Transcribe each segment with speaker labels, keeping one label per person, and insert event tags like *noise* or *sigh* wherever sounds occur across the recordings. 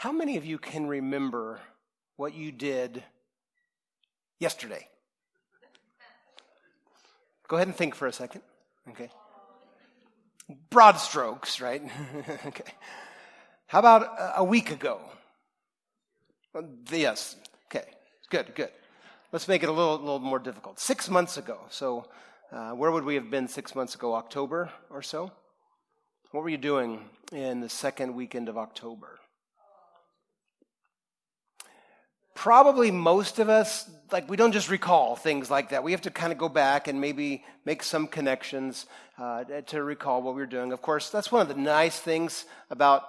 Speaker 1: How many of you can remember what you did yesterday? Go ahead and think for a second. Okay. Broad strokes, right? *laughs* okay. How about a week ago? Yes. Okay. Good, good. Let's make it a little, little more difficult. Six months ago. So, uh, where would we have been six months ago? October or so? What were you doing in the second weekend of October? Probably most of us, like, we don't just recall things like that. We have to kind of go back and maybe make some connections uh, to recall what we were doing. Of course, that's one of the nice things about,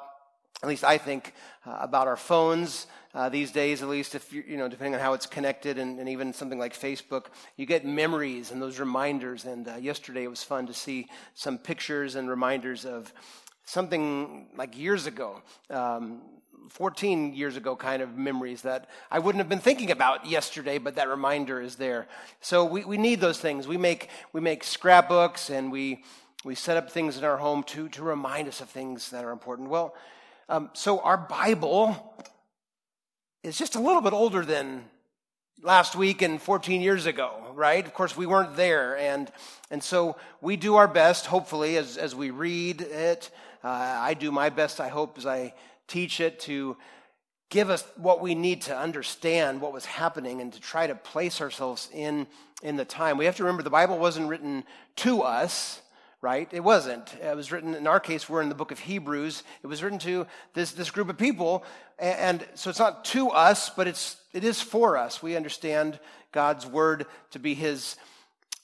Speaker 1: at least I think, uh, about our phones. Uh, these days, at least, if you, you know, depending on how it's connected, and, and, even something like Facebook, you get memories and those reminders. And uh, yesterday, it was fun to see some pictures and reminders of something like years ago. Um, 14 years ago kind of memories that I wouldn't have been thinking about yesterday, but that reminder is there. So we, we need those things. We make, we make scrapbooks and we, we set up things in our home to, to remind us of things that are important. Well, um, so our Bible is just a little bit older than last week and 14 years ago, right? Of course, we weren't there. And, and so we do our best, hopefully, as, as we read it. Uh, I do my best, I hope, as I teach it, to give us what we need to understand what was happening and to try to place ourselves in, in the time. We have to remember the Bible wasn't written to us, right? It wasn't. It was written, in our case, we're in the book of Hebrews. It was written to this, this group of people. And, so it's not to us, but it's, it is for us. We understand God's word to be his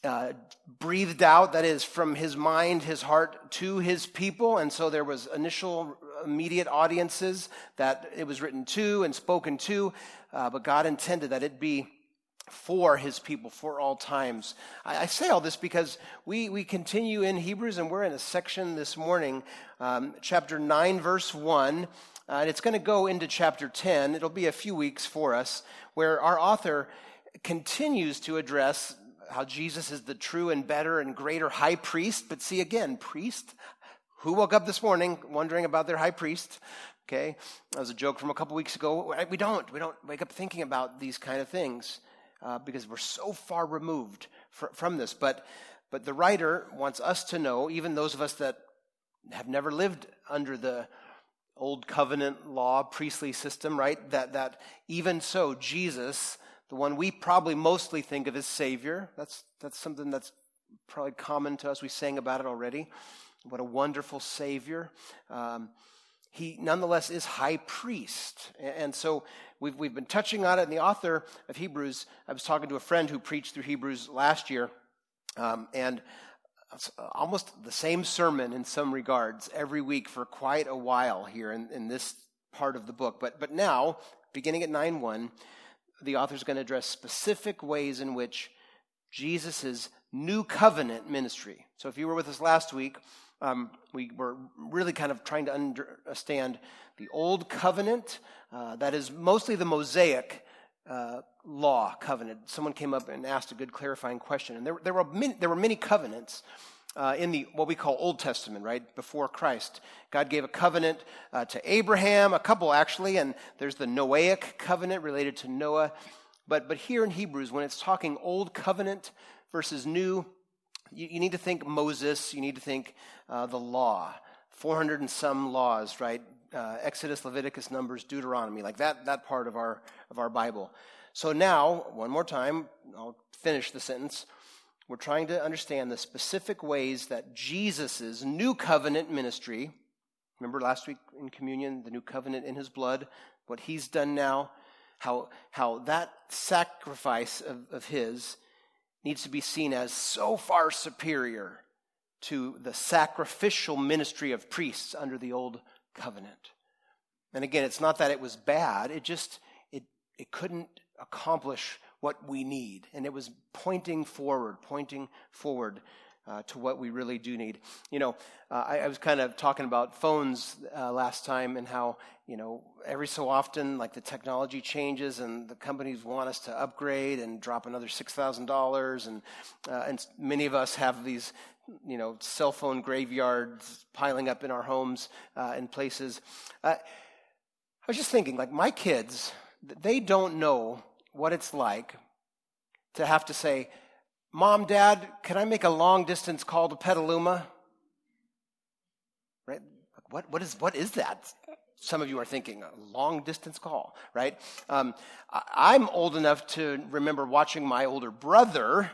Speaker 1: uh, breathed out, that is, from his mind, his heart to his people. And so there was initial immediate audiences that it was written to and spoken to, uh, but God intended that it be for his people for all times. I, I, say all this because we, we continue in Hebrews and we're in a section this morning, um, chapter 9, verse 1. Uh, and it's going to go into chapter 10. It'll be a few weeks for us, where our author continues to address how Jesus is the true and better and greater high priest. But see again, priest. Who woke up this morning wondering about their high priest? Okay, that was a joke from a couple weeks ago. We don't. We don't wake up thinking about these kind of things uh, because we're so far removed fr- from this. But but the writer wants us to know, even those of us that have never lived under the old covenant law priestly system, right? That that even so, Jesus the one we probably mostly think of as Savior. That's, that's something that's probably common to us. We sang about it already. What a wonderful Savior. Um, he nonetheless is high priest. And so we've, we've been touching on it. And the author of Hebrews, I was talking to a friend who preached through Hebrews last year, um, and almost the same sermon in some regards every week for quite a while here in, in this part of the book. But, but now, beginning at 9 1, the author is going to address specific ways in which Jesus' new covenant ministry. So, if you were with us last week, um, we were really kind of trying to understand the old covenant, uh, that is mostly the Mosaic uh, law covenant. Someone came up and asked a good clarifying question. And there, there, were, many, there were many covenants uh, in the what we call Old Testament, right before Christ. God gave a covenant uh, to Abraham, a couple actually, and there's the Noahic covenant related to Noah. But but here in Hebrews, when it's talking Old Covenant versus New, you, you need to think Moses. You need to think uh, the law, 400 and some laws, right? Uh, Exodus, Leviticus, Numbers, Deuteronomy, like that that part of our of our Bible. So now, one more time, I'll finish the sentence. We're trying to understand the specific ways that Jesus' new covenant ministry, remember last week in communion, the new covenant in his blood, what he's done now, how, how that sacrifice of, of his needs to be seen as so far superior to the sacrificial ministry of priests under the old covenant. And again, it's not that it was bad, it just it, it couldn't accomplish what we need. And it was pointing forward, pointing forward uh, to what we really do need. You know, uh, I, I, was kind of talking about phones uh, last time and how, you know, every so often, like the technology changes and the companies want us to upgrade and drop another $6,000. And, uh, and many of us have these, you know, cell phone graveyards piling up in our homes and places. Uh, I was just thinking, like, my kids, they don't know what it's like to have to say, Mom, Dad, can I make a long distance call to Petaluma? Right? What, what, is, what is that? Some of you are thinking, a long distance call, right? Um, I'm old enough to remember watching my older brother.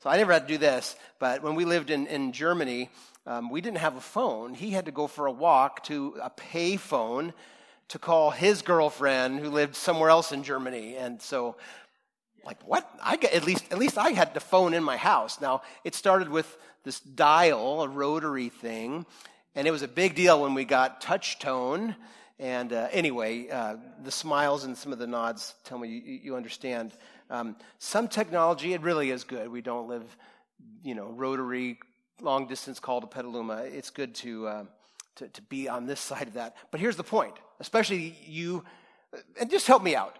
Speaker 1: So I never had to do this, but when we lived in, in Germany, um, we didn't have a phone. He had to go for a walk to a pay phone to call his girlfriend who lived somewhere else in Germany. And so, like, what? I get, at least, at least I had the phone in my house. Now, it started with this dial, a rotary thing, and it was a big deal when we got touch tone. And uh, anyway, uh, the smiles and some of the nods tell me you, you understand. Um, some technology, it really is good. We don't live, you know, rotary long distance call to Petaluma. It's good to, uh, to, to be on this side of that. But here's the point, especially you, and just help me out.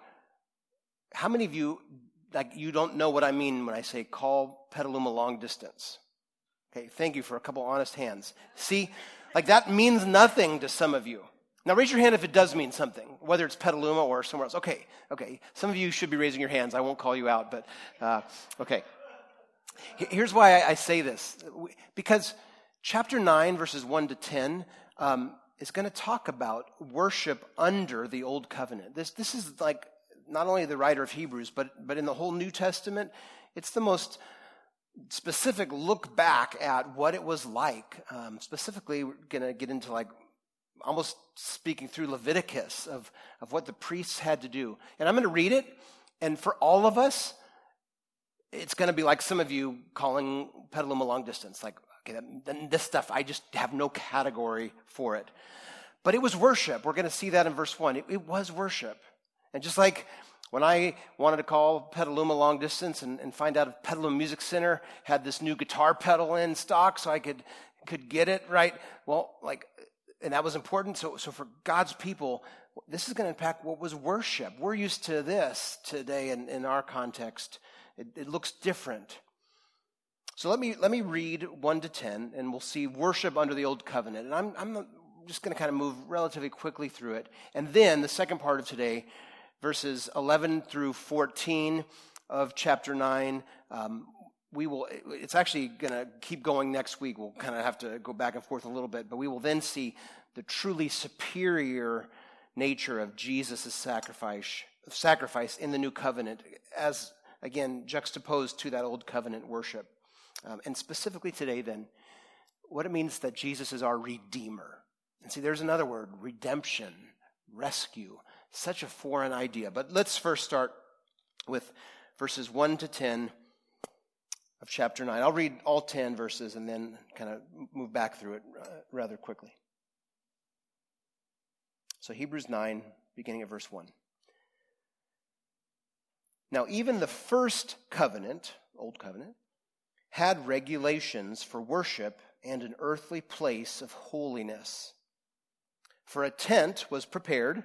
Speaker 1: How many of you, like, you don't know what I mean when I say call Petaluma long distance? Okay, thank you for a couple honest hands. See, like that means nothing to some of you. Now raise your hand if it does mean something, whether it's Petaluma or somewhere else. Okay, okay. Some of you should be raising your hands. I won't call you out, but uh, okay. Here's why I say this because chapter 9, verses 1 to 10, um, is going to talk about worship under the old covenant. This, this is like not only the writer of Hebrews, but, but in the whole New Testament, it's the most specific look back at what it was like. Um, specifically, we're going to get into like almost speaking through Leviticus of, of what the priests had to do. And I'm going to read it, and for all of us, it's going to be like some of you calling Petaluma long distance. Like, okay, then this stuff, I just have no category for it. But it was worship. We're going to see that in verse 1. It, it, was worship. And just like when I wanted to call Petaluma long distance and, and find out if Petaluma Music Center had this new guitar pedal in stock so I could, could get it, right? Well, like, and that was important. So, so for God's people, this is going to impact what was worship. We're used to this today in, in our context. It, it looks different. So let me, let me read 1 to 10, and we'll see worship under the Old Covenant. And I'm, I'm just going to kind of move relatively quickly through it. And then the second part of today, verses 11 through 14 of chapter 9, um, we will, it's actually going to keep going next week. We'll kind of have to go back and forth a little bit, but we will then see the truly superior nature of Jesus' sacrifice, sacrifice in the new covenant as again, juxtaposed to that old covenant worship. Um, and specifically today, then, what it means that Jesus is our Redeemer. And see, there's another word redemption, rescue. Such a foreign idea. But let's first start with verses 1 to 10 of chapter 9. I'll read all 10 verses and then kind of move back through it uh, rather quickly. So, Hebrews 9, beginning at verse 1. Now, even the first covenant, Old Covenant, had regulations for worship and an earthly place of holiness. For a tent was prepared,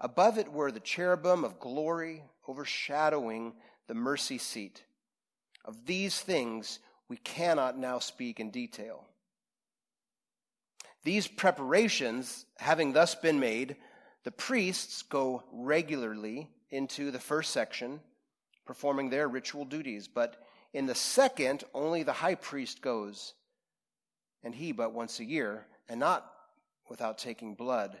Speaker 1: Above it were the cherubim of glory overshadowing the mercy seat. Of these things we cannot now speak in detail. These preparations having thus been made, the priests go regularly into the first section, performing their ritual duties. But in the second, only the high priest goes, and he but once a year, and not without taking blood,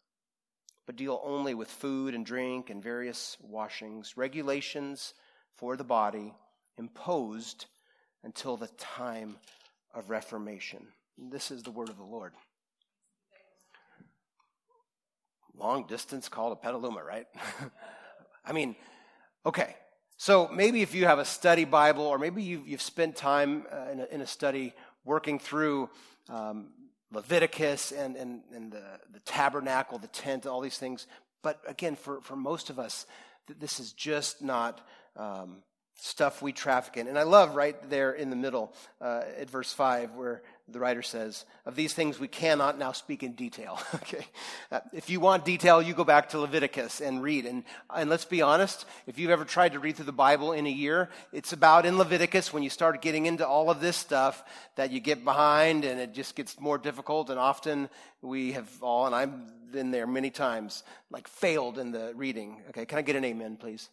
Speaker 1: but deal only with food and drink and various washings, regulations for the body imposed until the time of Reformation. This is the word of the Lord. Long distance call to Petaluma, right? *laughs* I mean, okay. So maybe if you have a study Bible, or maybe you've, you've spent time uh, in, a, in, a, study working through um, Leviticus and, and, and the, the tabernacle, the tent, all these things. But again, for, for most of us, this is just not um, stuff we traffic in. And I love right there in the middle uh, at verse 5 where the writer says, Of these things we cannot now speak in detail. *laughs* okay. Uh, if you want detail, you go back to Leviticus and read. And, and let's be honest, if you've ever tried to read through the Bible in a year, it's about in Leviticus when you start getting into all of this stuff that you get behind and it just gets more difficult. And often we have all, and I've been there many times, like failed in the reading. Okay. Can I get an amen, please?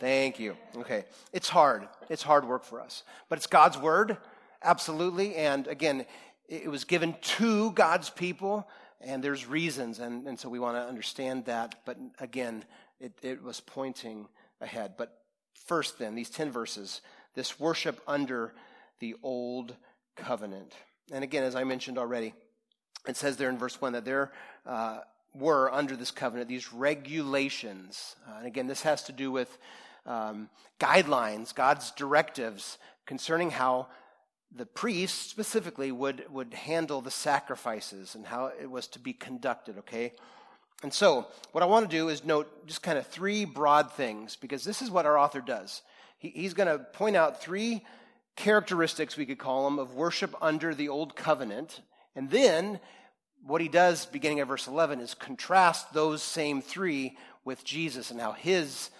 Speaker 1: Thank you. Okay. It's hard. It's hard work for us. But it's God's word, absolutely. And again, it was given to God's people, and there's reasons. And, and so we want to understand that. But again, it, it was pointing ahead. But first, then, these 10 verses this worship under the old covenant. And again, as I mentioned already, it says there in verse 1 that there uh, were under this covenant these regulations. Uh, and again, this has to do with um, guidelines, God's directives concerning how the priests specifically would, would handle the sacrifices and how it was to be conducted, okay? And so, what I want to do is note just kind of three broad things because this is what our author does. He, he's going to point out three characteristics, we could call them, of worship under the old covenant. And then, what he does, beginning at verse 11, is contrast those same three with Jesus and how his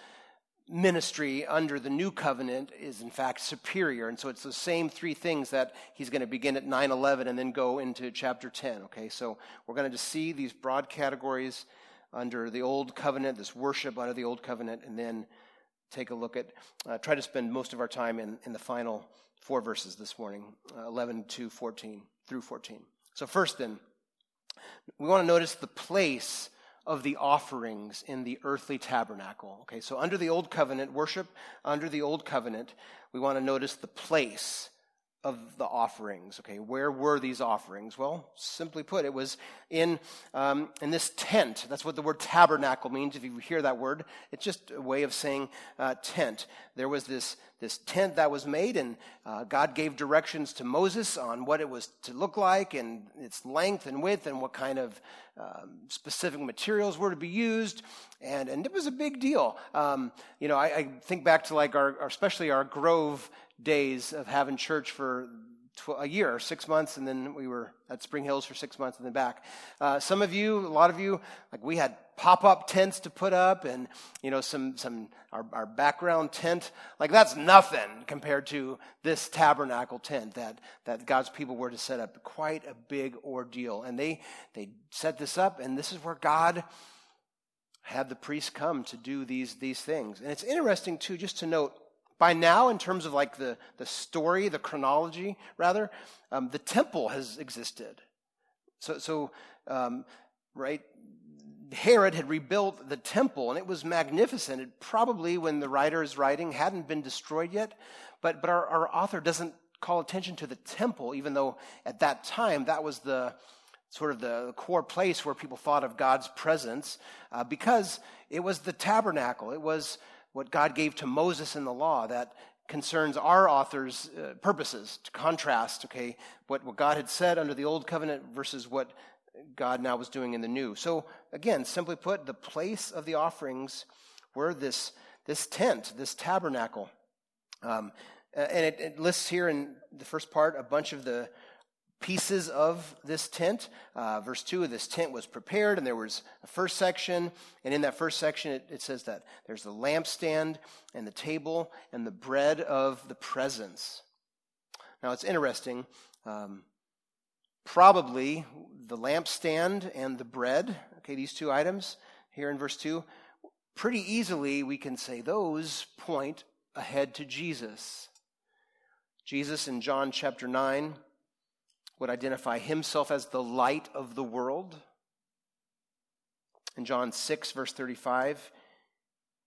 Speaker 1: ministry under the new covenant is in fact superior. And so it's the same three things that he's going to begin at 9-11 and then go into chapter 10 okay? So we're going to just see these broad categories under the old covenant this worship under the old covenant and then take a look at uh, try to spend most of our time in, in the final four verses this morning uh, 11 to 14 through 14 so first then we want to notice the place of the offerings in the earthly tabernacle. Okay, so under the old covenant, worship under the old covenant, we want to notice the place of the offerings. Okay, where were these offerings? Well, simply put, it was in um, in this tent. That's what the word tabernacle means. If you hear that word, it's just a way of saying uh, tent. There was this this tent that was made, and uh, God gave directions to Moses on what it was to look like, and its length and width, and what kind of um, specific materials were to be used, and and it was a big deal. Um, you know, I, I, think back to like our, especially our Grove days of having church for tw- a year, six months, and then we were at Spring Hills for six months and then back. Uh, some of you, a lot of you, like we had pop-up tents to put up, and you know some some our, our background tent. Like that's nothing compared to this tabernacle tent that that God's people were to set up. Quite a big ordeal, and they they set this up, and this is where God had the priests come to do these these things. And it's interesting too, just to note by now, in terms of like the, the story, the chronology, rather, um, the temple has existed. So, so um, right, Herod had rebuilt the temple, and it was magnificent. It probably, when the writer is writing, hadn't been destroyed yet. But, but our, our author doesn't call attention to the temple, even though at that time that was the sort of the core place where people thought of God's presence, uh, because it was the tabernacle. It was what God gave to Moses in the law that concerns our author's uh, purposes to contrast, okay, what, what God had said under the old covenant versus what God now was doing in the new. So, again, simply put, the place of the offerings were this, this tent, this tabernacle. Um, and it, it, lists here in the first part a bunch of the pieces of this tent. Uh, verse 2 of this tent was prepared, and there was a first section. And in that first section, it, it says that there's the lampstand and the table and the bread of the presence. Now, it's interesting. Um, probably the lampstand and the bread, okay, these two items here in verse 2, pretty easily we can say those point ahead to Jesus. Jesus in John chapter 9 would identify himself as the light of the world. In John 6, verse 35,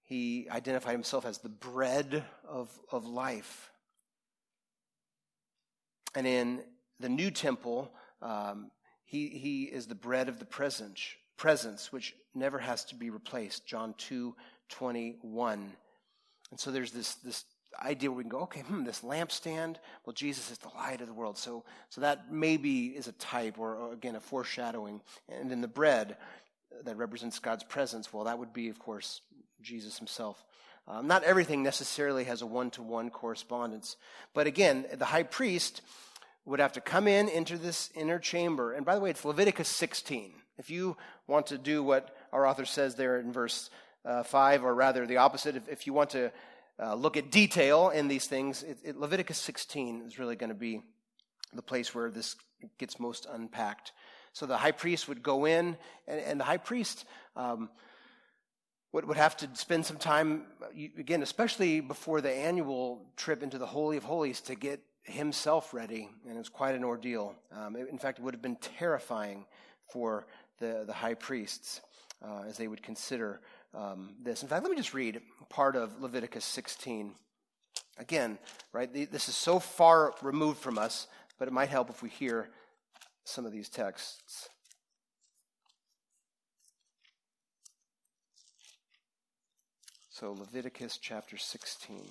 Speaker 1: he identified himself as the bread of, of life. And in the new temple, um, he, he is the bread of the presence, presence, which never has to be replaced. John 2 21. And so there's this, this idea where we can go, okay, hmm, this lampstand, well, Jesus is the light of the world. So, so that maybe is a type or, or, again, a foreshadowing. And then the bread that represents God's presence, well, that would be, of course, Jesus himself. Um, not everything necessarily has a one to one correspondence. But again, the high priest would have to come in into this inner chamber. And by the way, it's Leviticus 16. If you want to do what our author says there in verse uh, 5, or rather the opposite, if, if you want to uh, look at detail in these things, it, it, Leviticus 16 is really going to be the place where this gets most unpacked. So the high priest would go in, and, and the high priest um, would, would have to spend some time, again, especially before the annual trip into the Holy of Holies, to get himself ready. And it was quite an ordeal. Um, in fact, it would have been terrifying for the, the high priests uh, as they would consider um, this. In fact, let me just read part of Leviticus 16. Again, right, this is so far removed from us, but it might help if we hear some of these texts. So, Leviticus chapter 16.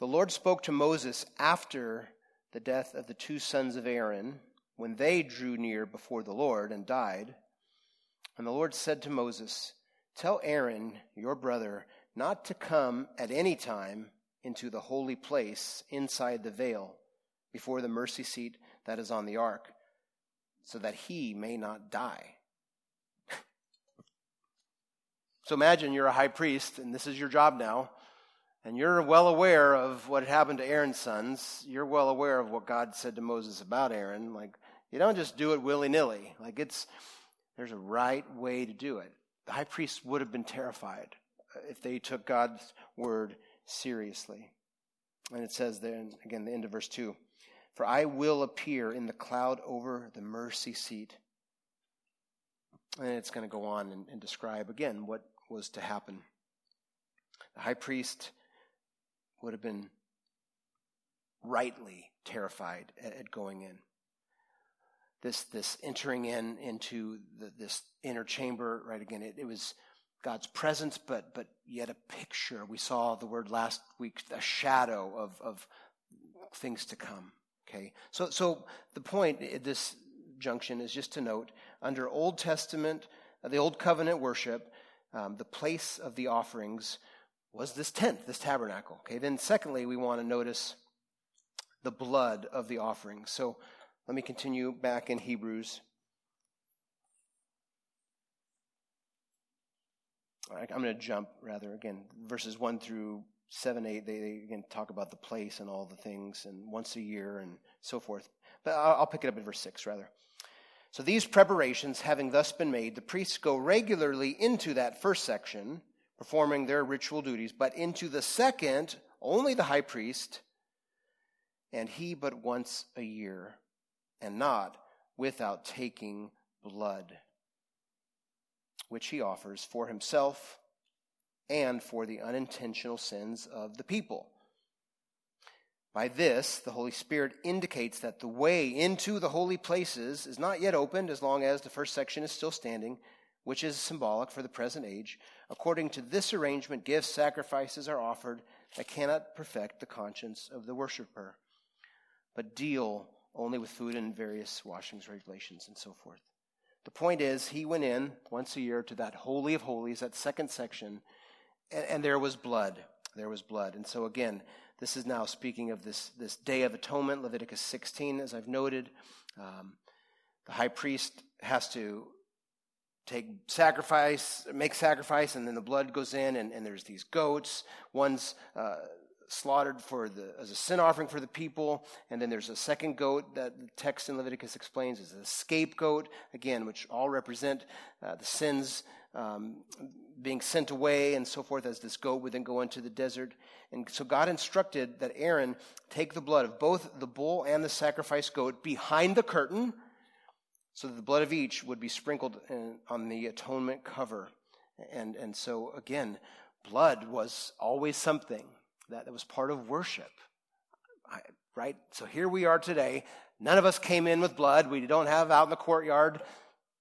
Speaker 1: The Lord spoke to Moses after the death of the two sons of Aaron, when they drew near before the Lord and died. And the Lord said to Moses, Tell Aaron, your brother, not to come at any time into the holy place inside the veil before the mercy seat that is on the ark, so that he may not die. *laughs* so imagine you're a high priest, and this is your job now and you're well aware of what happened to Aaron's sons. You're well aware of what God said to Moses about Aaron. Like, you don't just do it willy nilly. Like, it's, there's a right way to do it. The high priest would have been terrified if they took God's word seriously. And it says there, again, the end of verse 2 For I will appear in the cloud over the mercy seat. And it's going to go on and, and describe again what was to happen. The high priest would have been rightly terrified at, going in. This, this entering in into the, this inner chamber, right? Again, it, it was God's presence, but, but yet a picture. We saw the word last week, a shadow of, of things to come. Okay. So, so the point at this junction is just to note under Old Testament, uh, the Old Covenant worship, um, the place of the offerings was this tent, this tabernacle. Okay, then secondly, we want to notice the blood of the offering. So let me continue back in Hebrews. Alright, I'm going to jump rather again, verses 1 through 7, 8. They, they again talk about the place and all the things, and once a year and so forth. But I'll, I'll pick it up at verse 6 rather. So these preparations having thus been made, the priests go regularly into that first section performing their ritual duties, but into the second, only the high priest, and he but once a year, and not without taking blood, which he offers for himself and for the unintentional sins of the people. By this, the Holy Spirit indicates that the way into the holy places is not yet opened as long as the first section is still standing, which is symbolic for the present age. According to this arrangement, gifts, sacrifices are offered that cannot perfect the conscience of the worshiper, but deal only with food and various washings, regulations, and so forth. The point is, he went in once a year to that Holy of Holies, that second section, and, and there was blood. There was blood. And so, again, this is now speaking of this, this Day of Atonement, Leviticus 16, as I've noted. Um, the high priest has to take sacrifice, make sacrifice, and then the blood goes in, and, and there's these goats. One's uh, slaughtered for the as a sin offering for the people, and then there's a second goat that the text in Leviticus explains is a scapegoat again, which all represent uh, the sins um, being sent away and so forth. As this goat would then go into the desert, and so God instructed that Aaron take the blood of both the bull and the sacrifice goat behind the curtain so that the blood of each would be sprinkled in, on the atonement cover. And, and so, again, blood was always something that, that was part of worship. I, right? So here we are today. None of us came in with blood. We don't have out in the courtyard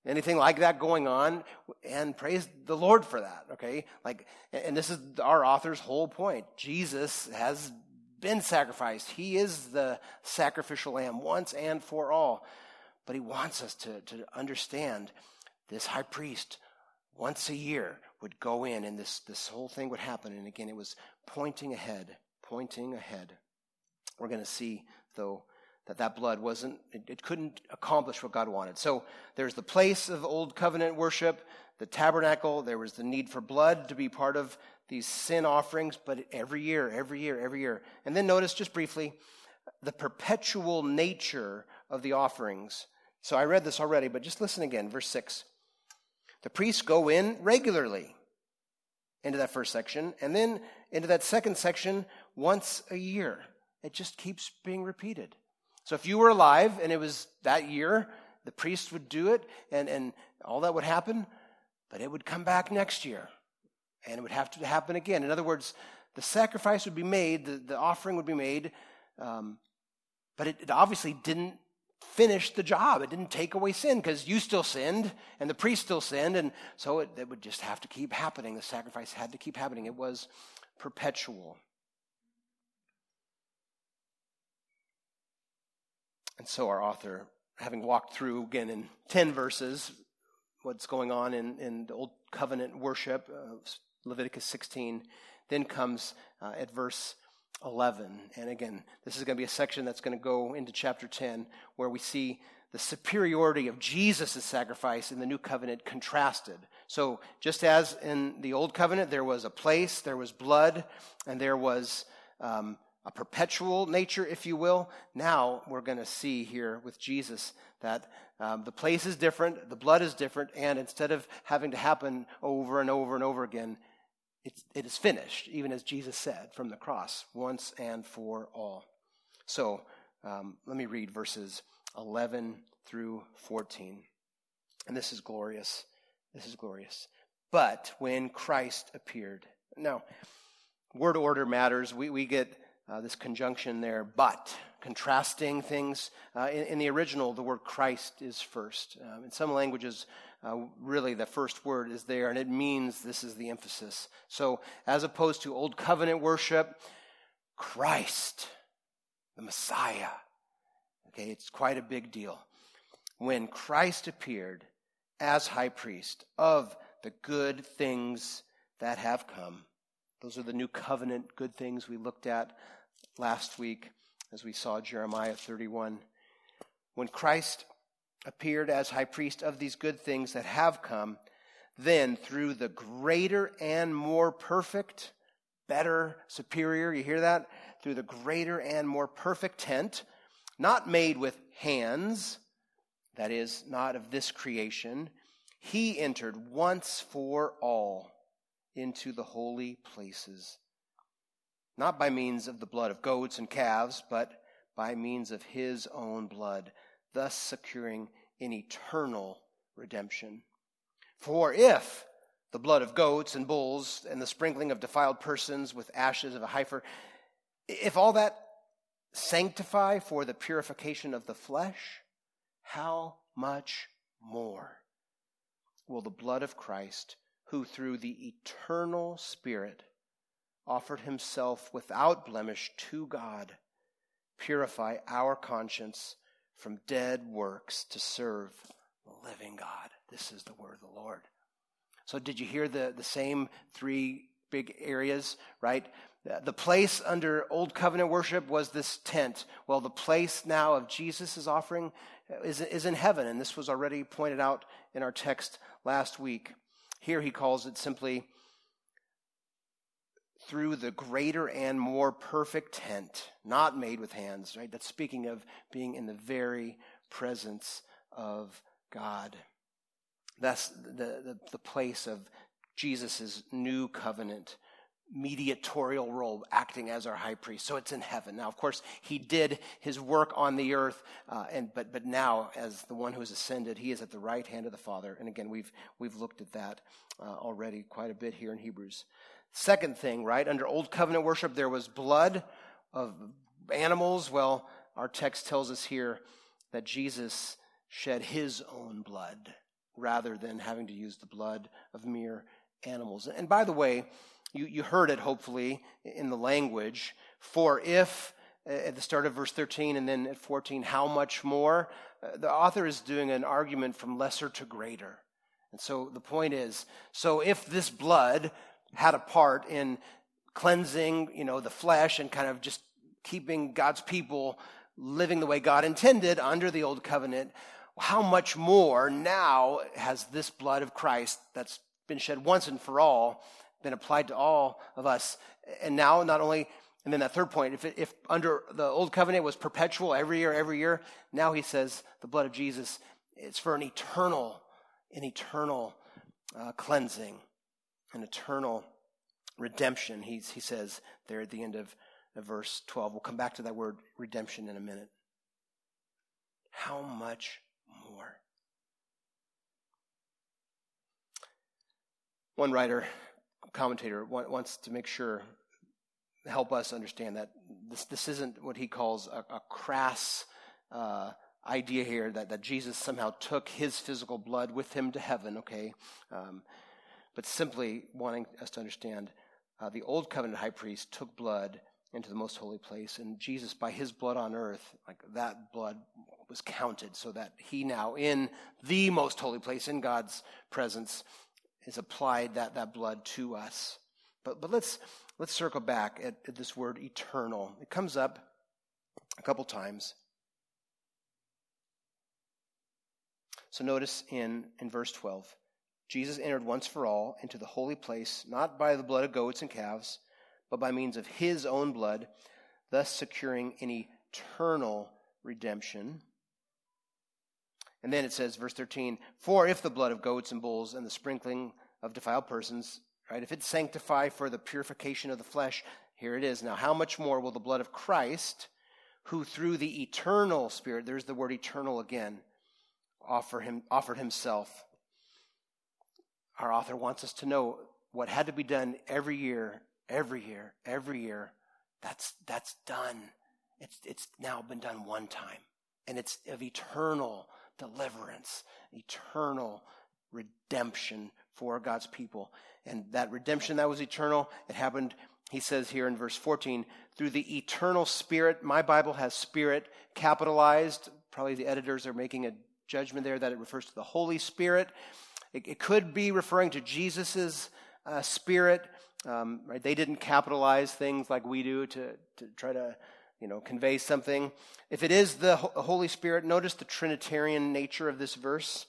Speaker 1: anything like that going on. And praise the Lord for that, okay? Like, and this is our author's whole point. Jesus has been sacrificed. He is the sacrificial lamb once and for all. But he wants us to, to understand this high priest once a year would go in and this, this whole thing would happen. And again, it was pointing ahead, pointing ahead. We're going to see, though, that that blood wasn't, it, it couldn't accomplish what God wanted. So there's the place of old covenant worship, the tabernacle. There was the need for blood to be part of these sin offerings, but every year, every year, every year. And then notice just briefly the perpetual nature of the offerings. So I read this already, but just listen again. Verse 6. The priests go in regularly into that first section, and then into that second section once a year. It just keeps being repeated. So if you were alive and it was that year, the priest would do it, and, and all that would happen, but it would come back next year, and it would have to happen again. In other words, the sacrifice would be made, the, the offering would be made, um, but it, it obviously didn't finished the job. It didn't take away sin because you still sinned and the priest still sinned. And so it, it, would just have to keep happening. The sacrifice had to keep happening. It was perpetual. And so our author, having walked through again in 10 verses what's going on in, in the Old Covenant worship, uh, Leviticus 16, then comes uh, at verse 11. And again, this is going to be a section that's going to go into chapter 10, where we see the superiority of Jesus' sacrifice in the new covenant contrasted. So, just as in the old covenant, there was a place, there was blood, and there was um, a perpetual nature, if you will, now we're going to see here with Jesus that um, the place is different, the blood is different, and instead of having to happen over and over and over again, it's, it is finished, even as Jesus said from the cross, once and for all. So um, let me read verses 11 through 14. And this is glorious. This is glorious. But when Christ appeared. Now, word order matters. We, we get uh, this conjunction there, but, contrasting things. Uh, in, in, the original, the word Christ is first. Um, in some languages, uh, really the first word is there, and it means this is the emphasis. So, as opposed to Old Covenant worship, Christ, the Messiah. Okay, it's quite a big deal. When Christ appeared as high priest of the good things that have come, those are the new covenant good things we looked at last week as we saw Jeremiah 31. When Christ appeared as high priest of these good things that have come, then through the greater and more perfect, better, superior, you hear that? Through the greater and more perfect tent, not made with hands, that is, not of this creation, he entered once for all into the holy places, not by means of the blood of goats and calves, but by means of his own blood thus securing an eternal redemption. For if the blood of goats and bulls and the sprinkling of defiled persons with ashes of a heifer, if all that sanctify for the purification of the flesh, how much more will the blood of Christ, who through the eternal Spirit offered himself without blemish to God, purify our conscience from dead works to serve the living God. This is the word of the Lord. So, did you hear the, the same three big areas, right? The place under Old Covenant worship was this tent. Well, the place now of Jesus' offering is, is in heaven, and this was already pointed out in our text last week. Here he calls it simply through the greater and more perfect tent, not made with hands, right? That's speaking of being in the very presence of God. That's the, the, the place of Jesus' new covenant mediatorial role, acting as our high priest. So it's in heaven. Now, of course, he did his work on the earth, uh, and but but now, as the one who has ascended, he is at the right hand of the Father. And again, we've we've looked at that uh, already quite a bit here in Hebrews. Second thing, right? Under old covenant worship, there was blood of animals. Well, our text tells us here that Jesus shed his own blood rather than having to use the blood of mere animals. And by the way, you, you heard it hopefully in the language. For if, uh, at the start of verse 13 and then at 14, how much more? Uh, the author is doing an argument from lesser to greater. And so the point is so if this blood had a part in cleansing, you know, the flesh and kind of just keeping God's people living the way God intended under the old covenant, how much more now has this blood of Christ that's been shed once and for all been applied to all of us. And now, not only, and then that third point, if, if under the old covenant was perpetual every year, every year, now he says the blood of Jesus, it's for an eternal, an eternal uh, cleansing, an eternal redemption. He's, he says there at the end of, of verse 12. We'll come back to that word redemption in a minute. How much more? One writer commentator wants to make sure, help us understand that this, this isn't what he calls a, a crass uh, idea here that, that Jesus somehow took his physical blood with him to heaven, okay? Um, but simply wanting us to understand uh, the old covenant high priest took blood into the most holy place, and Jesus, by his blood on earth, like that blood was counted so that he now, in the most holy place, in God's presence, is applied that, that blood to us. But, but let's, let's circle back at, at this word eternal. It comes up a couple times. So notice in, in verse 12 Jesus entered once for all into the holy place, not by the blood of goats and calves, but by means of his own blood, thus securing an eternal redemption. And then it says, verse 13, For if the blood of goats and bulls and the sprinkling of defiled persons, right, if it sanctified for the purification of the flesh, here it is. Now, how much more will the blood of Christ, who through the eternal Spirit, there's the word eternal again, offer him, offered himself? Our author wants us to know what had to be done every year, every year, every year. That's, that's done. It's, it's now been done one time. And it's of eternal deliverance, eternal redemption for God's people. And that redemption that was eternal, it happened, he says here in verse 14, through the eternal Spirit. My Bible has Spirit capitalized. Probably the editors are making a judgment there that it refers to the Holy Spirit. It, it could be referring to Jesus' uh, Spirit. Um, right? They didn't capitalize things like we do to, to try to you know, convey something. If it is the Holy Spirit, notice the Trinitarian nature of this verse.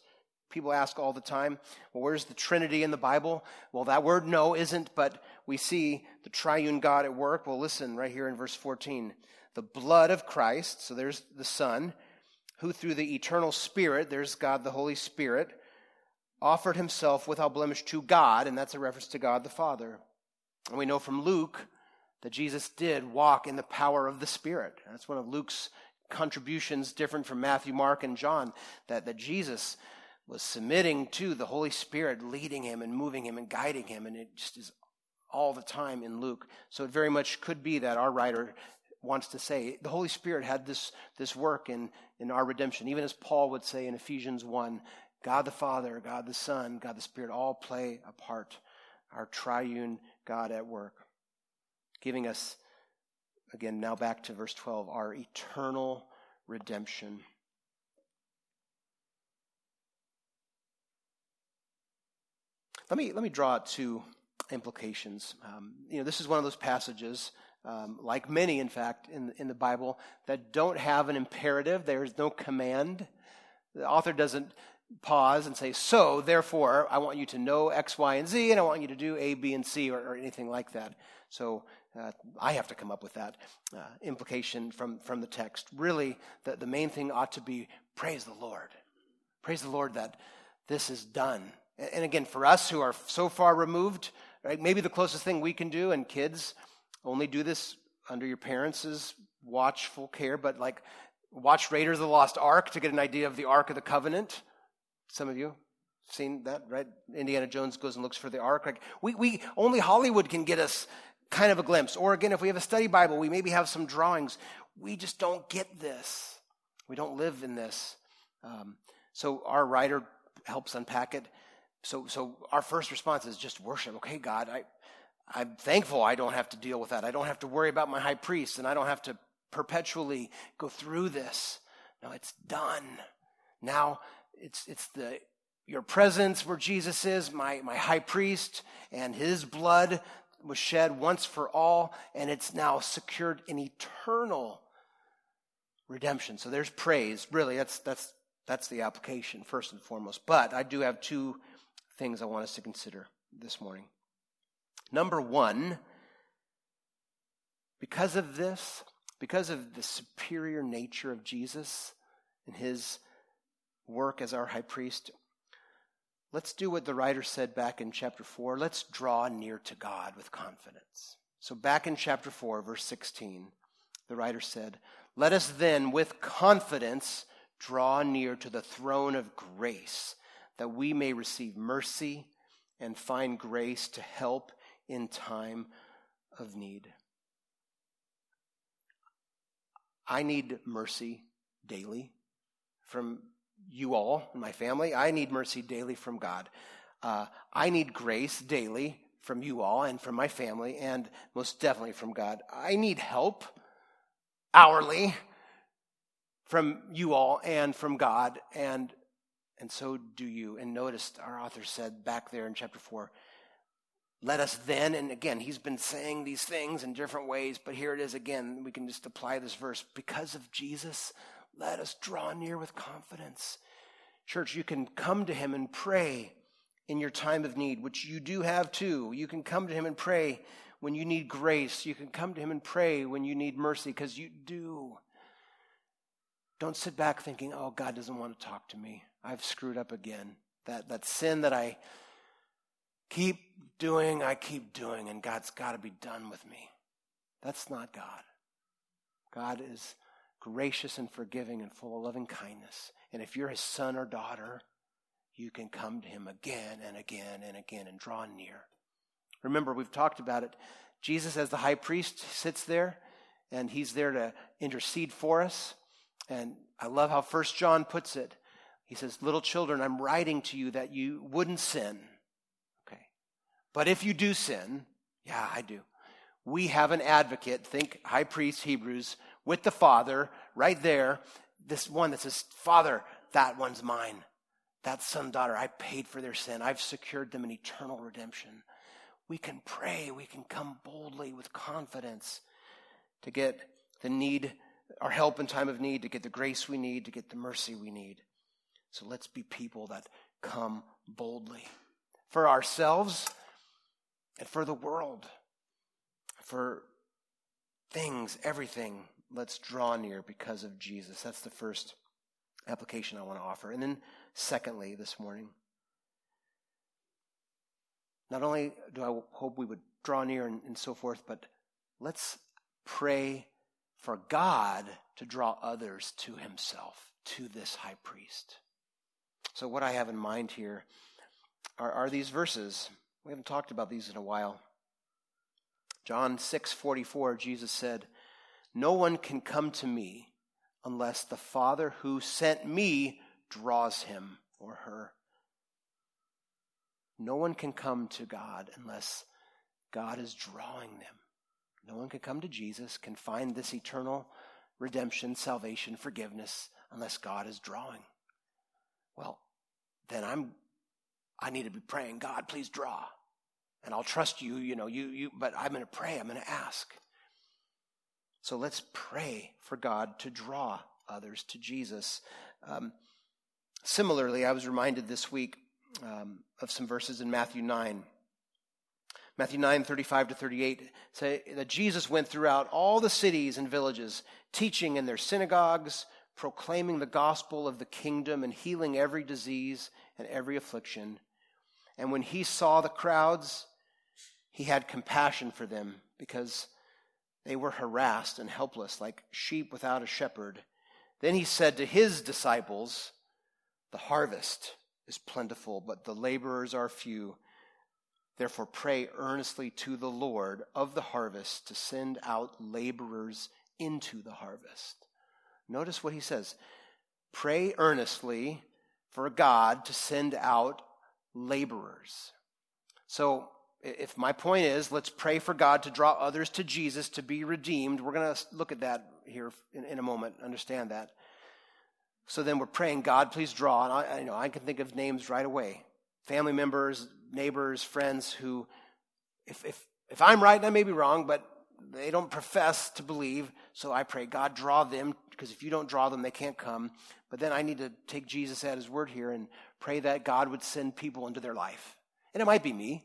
Speaker 1: People ask all the time, well, where's the Trinity in the Bible? Well, that word no isn't, but we see the triune God at work. Well, listen right here in verse 14. The blood of Christ, so there's the Son, who through the eternal Spirit, there's God the Holy Spirit, offered himself without blemish to God, and that's a reference to God the Father. And we know from Luke that Jesus did walk in the power of the Spirit. That's one of Luke's contributions, different from Matthew, Mark, and John, that, that Jesus was submitting to the Holy Spirit, leading him and moving him and guiding him. And it just is all the time in Luke. So it very much could be that our writer wants to say the Holy Spirit had this, this work in, in our redemption. Even as Paul would say in Ephesians 1 God the Father, God the Son, God the Spirit all play a part. Our triune God at work giving us, again, now back to verse 12, our eternal redemption. Let me, let me draw two implications. Um, you know, this is one of those passages, um, like many, in fact, in, in the Bible, that don't have an imperative. There's no command. The author doesn't pause and say, So, therefore, I want you to know X, Y, and Z, and I want you to do A, B, and C, or, or anything like that. So, uh, I have to come up with that uh, implication from, from the text. Really, the, the main thing ought to be praise the Lord. Praise the Lord that this is done. And again, for us who are so far removed right? Maybe the closest thing we can do, and kids only do this under your parents' watchful care, but like watch Raiders of the Lost Ark to get an idea of the Ark of the Covenant. Some of you seen that, right? Indiana Jones goes and looks for the Ark. Like we, we only Hollywood can get us kind of a glimpse. Or again, if we have a study Bible, we maybe have some drawings. We just don't get this. We don't live in this. Um, so our writer helps unpack it. So, so our first response is just worship. Okay, God, I, I'm thankful I don't have to deal with that. I don't have to worry about my high priest, and I don't have to perpetually go through this. No, it's done. Now it's it's the your presence where Jesus is, my, my high priest, and his blood was shed once for all, and it's now secured in eternal redemption. So there's praise. Really, that's that's that's the application first and foremost. But I do have two things I want us to consider this morning. Number one, because of this, because of the superior nature of Jesus and his work as our high priest, let's do what the writer said back in chapter 4. Let's draw near to God with confidence. So, back in chapter 4, verse 16, the writer said, Let us then with confidence draw near to the throne of grace, that we may receive mercy and find grace to help in time of need. I need mercy daily from you all, my family. I need mercy daily from God. Uh, I need grace daily from you all and from my family, and most definitely from God. I need help hourly from you all and from God, and and so do you. And notice our author said back there in chapter four, let us then, and again, he's been saying these things in different ways, but here it is again. We can just apply this verse. Because of Jesus, let us draw near with confidence. Church, you can come to him and pray in your time of need, which you do have too. You can come to him and pray when you need grace. You can come to him and pray when you need mercy, because you do. Don't sit back thinking, oh, God doesn't want to talk to me. I've screwed up again. That, that sin that I keep doing, I keep doing, and God's got to be done with me. That's not God. God is gracious and forgiving and full of loving kindness. And if you're his son or daughter, you can come to him again and again and again and draw near. Remember, we've talked about it. Jesus, as the high priest, sits there and he's there to intercede for us. And I love how First John puts it. He says, Little children, I'm writing to you that you wouldn't sin. Okay. But if you do sin, yeah, I do. We have an advocate, think high priest, Hebrews, with the Father right there. This one that says, Father, that one's mine. That son, daughter, I paid for their sin. I've secured them an eternal redemption. We can pray. We can come boldly with confidence to get the need, our help in time of need, to get the grace we need, to get the mercy we need. So let's be people that come boldly for ourselves and for the world, for things, everything let's draw near because of Jesus. That's the first application I want to offer. And then, secondly, this morning, not only do I hope we would draw near and, and so forth, but let's pray for God to draw others to himself, to this high priest. So, what I have in mind here are, are these verses. We haven't talked about these in a while. John 6 44, Jesus said, no one can come to me unless the Father who sent me draws him or her. No one can come to God unless God is drawing them. No one can come to Jesus, can find this eternal redemption, salvation, forgiveness, unless God is drawing. Well, then I'm I need to be praying, God, please draw. And I'll trust you, you know, you you but I'm going to pray, I'm going to ask. So let's pray for God to draw others to Jesus. Um, similarly, I was reminded this week um, of some verses in Matthew 9. Matthew 9, 35 to 38 say that Jesus went throughout all the cities and villages, teaching in their synagogues, proclaiming the gospel of the kingdom, and healing every disease and every affliction. And when he saw the crowds, he had compassion for them because they were harassed and helpless, like sheep without a shepherd. Then he said to his disciples, The harvest is plentiful, but the laborers are few. Therefore, pray earnestly to the Lord of the harvest to send out laborers into the harvest. Notice what he says pray earnestly for God to send out laborers. So, if my point is, let's pray for God to draw others to Jesus to be redeemed, we're going to look at that here in, in, a moment, understand that. So then we're praying, God, please draw. And I, I, know, I can think of names right away family members, neighbors, friends who, if, if, if I'm right and I may be wrong, but they don't profess to believe. So I pray, God, draw them, because if you don't draw them, they can't come. But then I need to take Jesus at his word here and pray that God would send people into their life. And it might be me.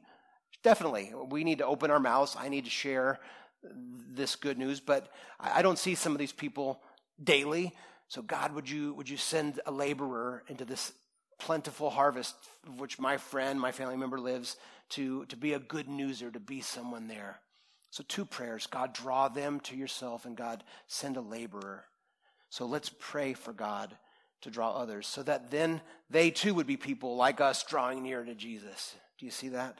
Speaker 1: Definitely. We need to open our mouths. I need to share this good news, but I don't see some of these people daily. So God, would you would you send a laborer into this plentiful harvest of which my friend, my family member lives to to be a good newser, to be someone there. So two prayers, God draw them to yourself and God send a laborer. So let's pray for God to draw others so that then they too would be people like us drawing near to Jesus. Do you see that?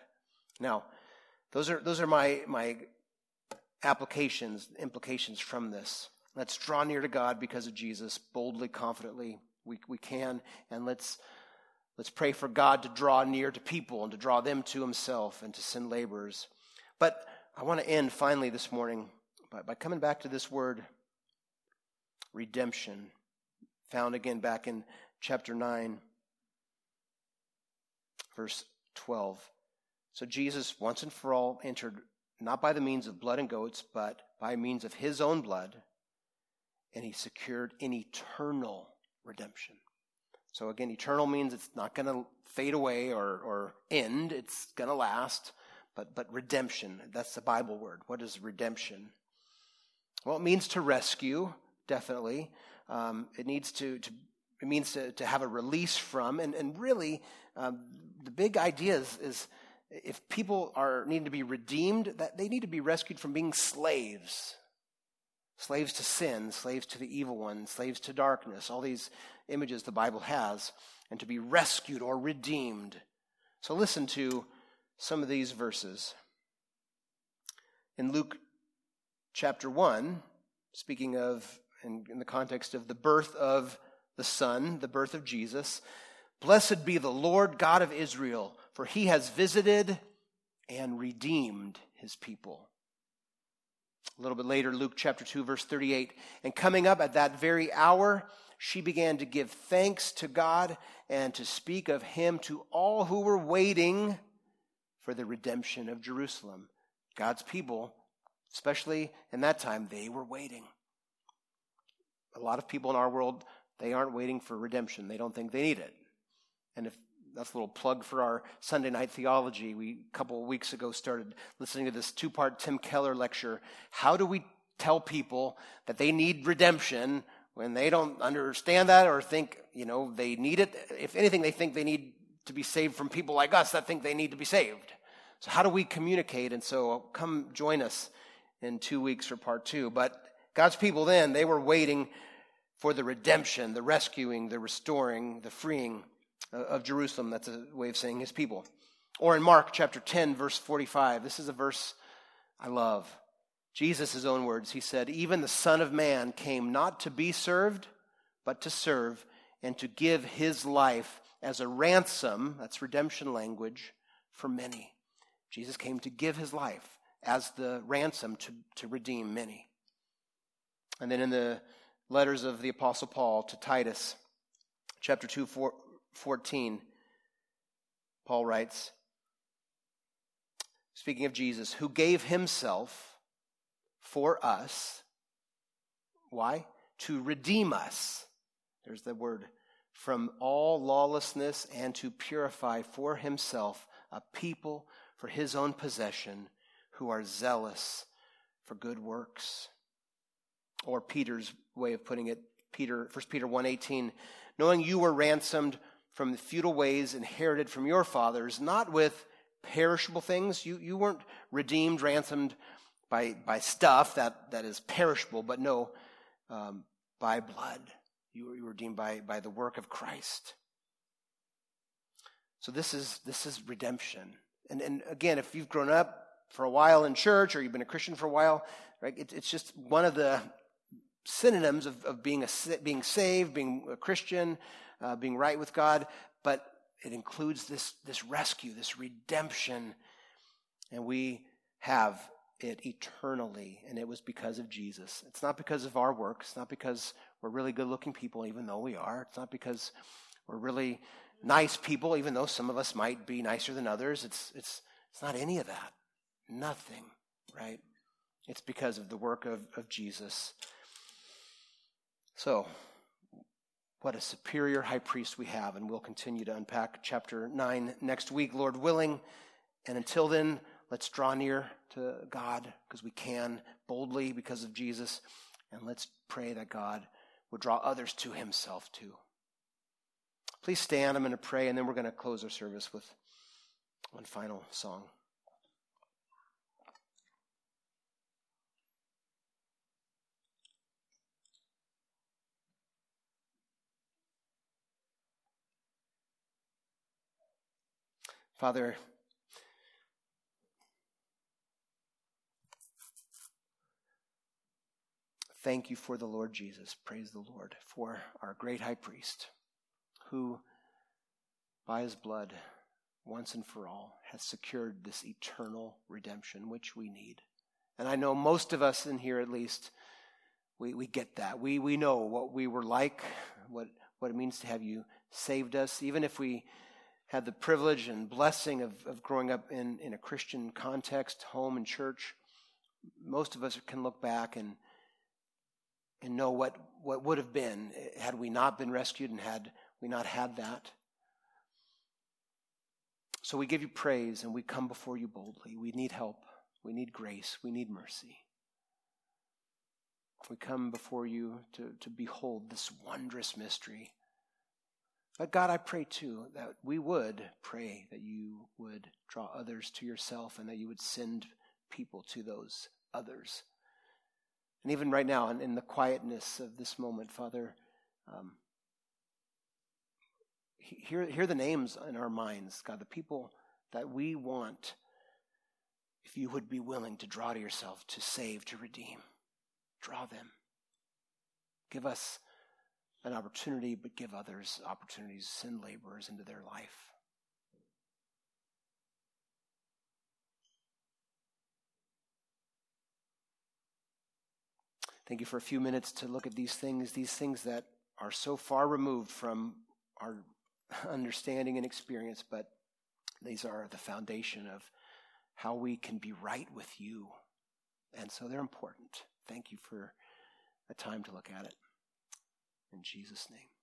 Speaker 1: Now, those are those are my my applications, implications from this. Let's draw near to God because of Jesus, boldly, confidently. We, we can. And let's, let's pray for God to draw near to people and to draw them to himself and to send laborers. But I want to end finally this morning by, by coming back to this word redemption, found again back in chapter 9, verse 12. So Jesus, once and for all, entered not by the means of blood and goats, but by means of his own blood and he secured an eternal redemption. So again, eternal means it's not going to fade away or, or end, it's going to last. But, but redemption, that's the Bible word. What is redemption? Well, it means to rescue, definitely. Um, it needs to, to, it means to, to have a release from, and, and really, um, the big idea is, is if people are need to be redeemed, that they need to be rescued from being slaves slaves to sin, slaves to the evil one, slaves to darkness, all these images the Bible has, and to be rescued or redeemed. So listen to some of these verses. In Luke chapter 1, speaking of, in, in the context of the birth of the Son, the birth of Jesus, blessed be the Lord God of Israel, for he has visited and redeemed his people. A little bit later, Luke chapter 2, verse 38. And coming up at that very hour, she began to give thanks to God and to speak of him to all who were waiting for the redemption of Jerusalem. God's people, especially in that time, they were waiting. A lot of people in our world, they aren't waiting for redemption. They don't think they need it. And if that's a little plug for our Sunday night theology. We a couple of weeks ago started listening to this two-part Tim Keller lecture. How do we tell people that they need redemption when they don't understand that or think, you know, they need it? If anything, they think they need to be saved from people like us that think they need to be saved. So how do we communicate? And so uh, come join us in two weeks for part two. But God's people then, they were waiting for the redemption, the rescuing, the restoring, the freeing Uh, of Jerusalem. That's a way of saying his people. Or in Mark chapter 10, verse 45, this is a verse I love. Jesus' own words, he said, Even the Son of Man came not to be served, but to serve and to give his life as a ransom, that's redemption language, for many. Jesus came to give his life as the ransom to, to redeem many. And then in the letters of the Apostle Paul to Titus, chapter 2, 4, 14, Paul writes, speaking of Jesus, who gave himself for us. Why? To redeem us. There's the word. From all lawlessness and to purify for himself a people for his own possession who are zealous for good works. Or Peter's way of putting it, Peter, 1 Peter 1:18, knowing you were ransomed from the futile ways inherited from your fathers, not with perishable things. You, you weren't redeemed, ransomed by, by stuff that, that is perishable, but no, um, by blood. You were, you were redeemed by, by the work of Christ. So this is, this is redemption. And, and again, if you've grown up for a while in church or you've been a Christian for a while, right, it, it's just one of the synonyms of, of being, a, being saved, being a Christian, uh, being right with God. But it includes this, this rescue, this redemption. And we have it eternally. And it was because of Jesus. It's not because of our work. It's not because we're really good looking people, even though we are. It's not because we're really nice people, even though some of us might be nicer than others. It's, it's, it's not any of that. Nothing, right? It's because of the work of, of Jesus. So, what a superior high priest we have, and we'll continue to unpack chapter 9 next week, Lord willing. And until then, let's draw near to God because we can boldly because of Jesus, and let's pray that God would draw others to himself too. Please stand. I'm going to pray, and then we're going to close our service with one final song. Father, thank you for the Lord Jesus. Praise the Lord for our great high priest who, by his blood, once and for all, has secured this eternal redemption which we need. And I know most of us in here, at least, we, we get that. We, we know what we were like, what, what it means to have you saved us, even if we had the privilege and blessing of, of growing up in, in a Christian context, home and church, most of us can look back and and know what, what would have been had we not been rescued and had we not had that. So we give you praise and we come before you boldly. We need help. We need grace. We need mercy. We come before you to, to behold this wondrous mystery but God, I pray too that we would pray that you would draw others to yourself and that you would send people to those others. And even right now, in, in the quietness of this moment, Father, um, hear, hear the names in our minds, God, the people that we want, if you would be willing to draw to yourself, to save, to redeem. Draw them. Give us an opportunity, but give others opportunities, send laborers into their life. Thank you for a few minutes to look at these things, these things that are so far removed from our *laughs* understanding and experience, but these are the foundation of how we can be right with you. And so they're important. Thank you for a time to look at it. In Jesus' name.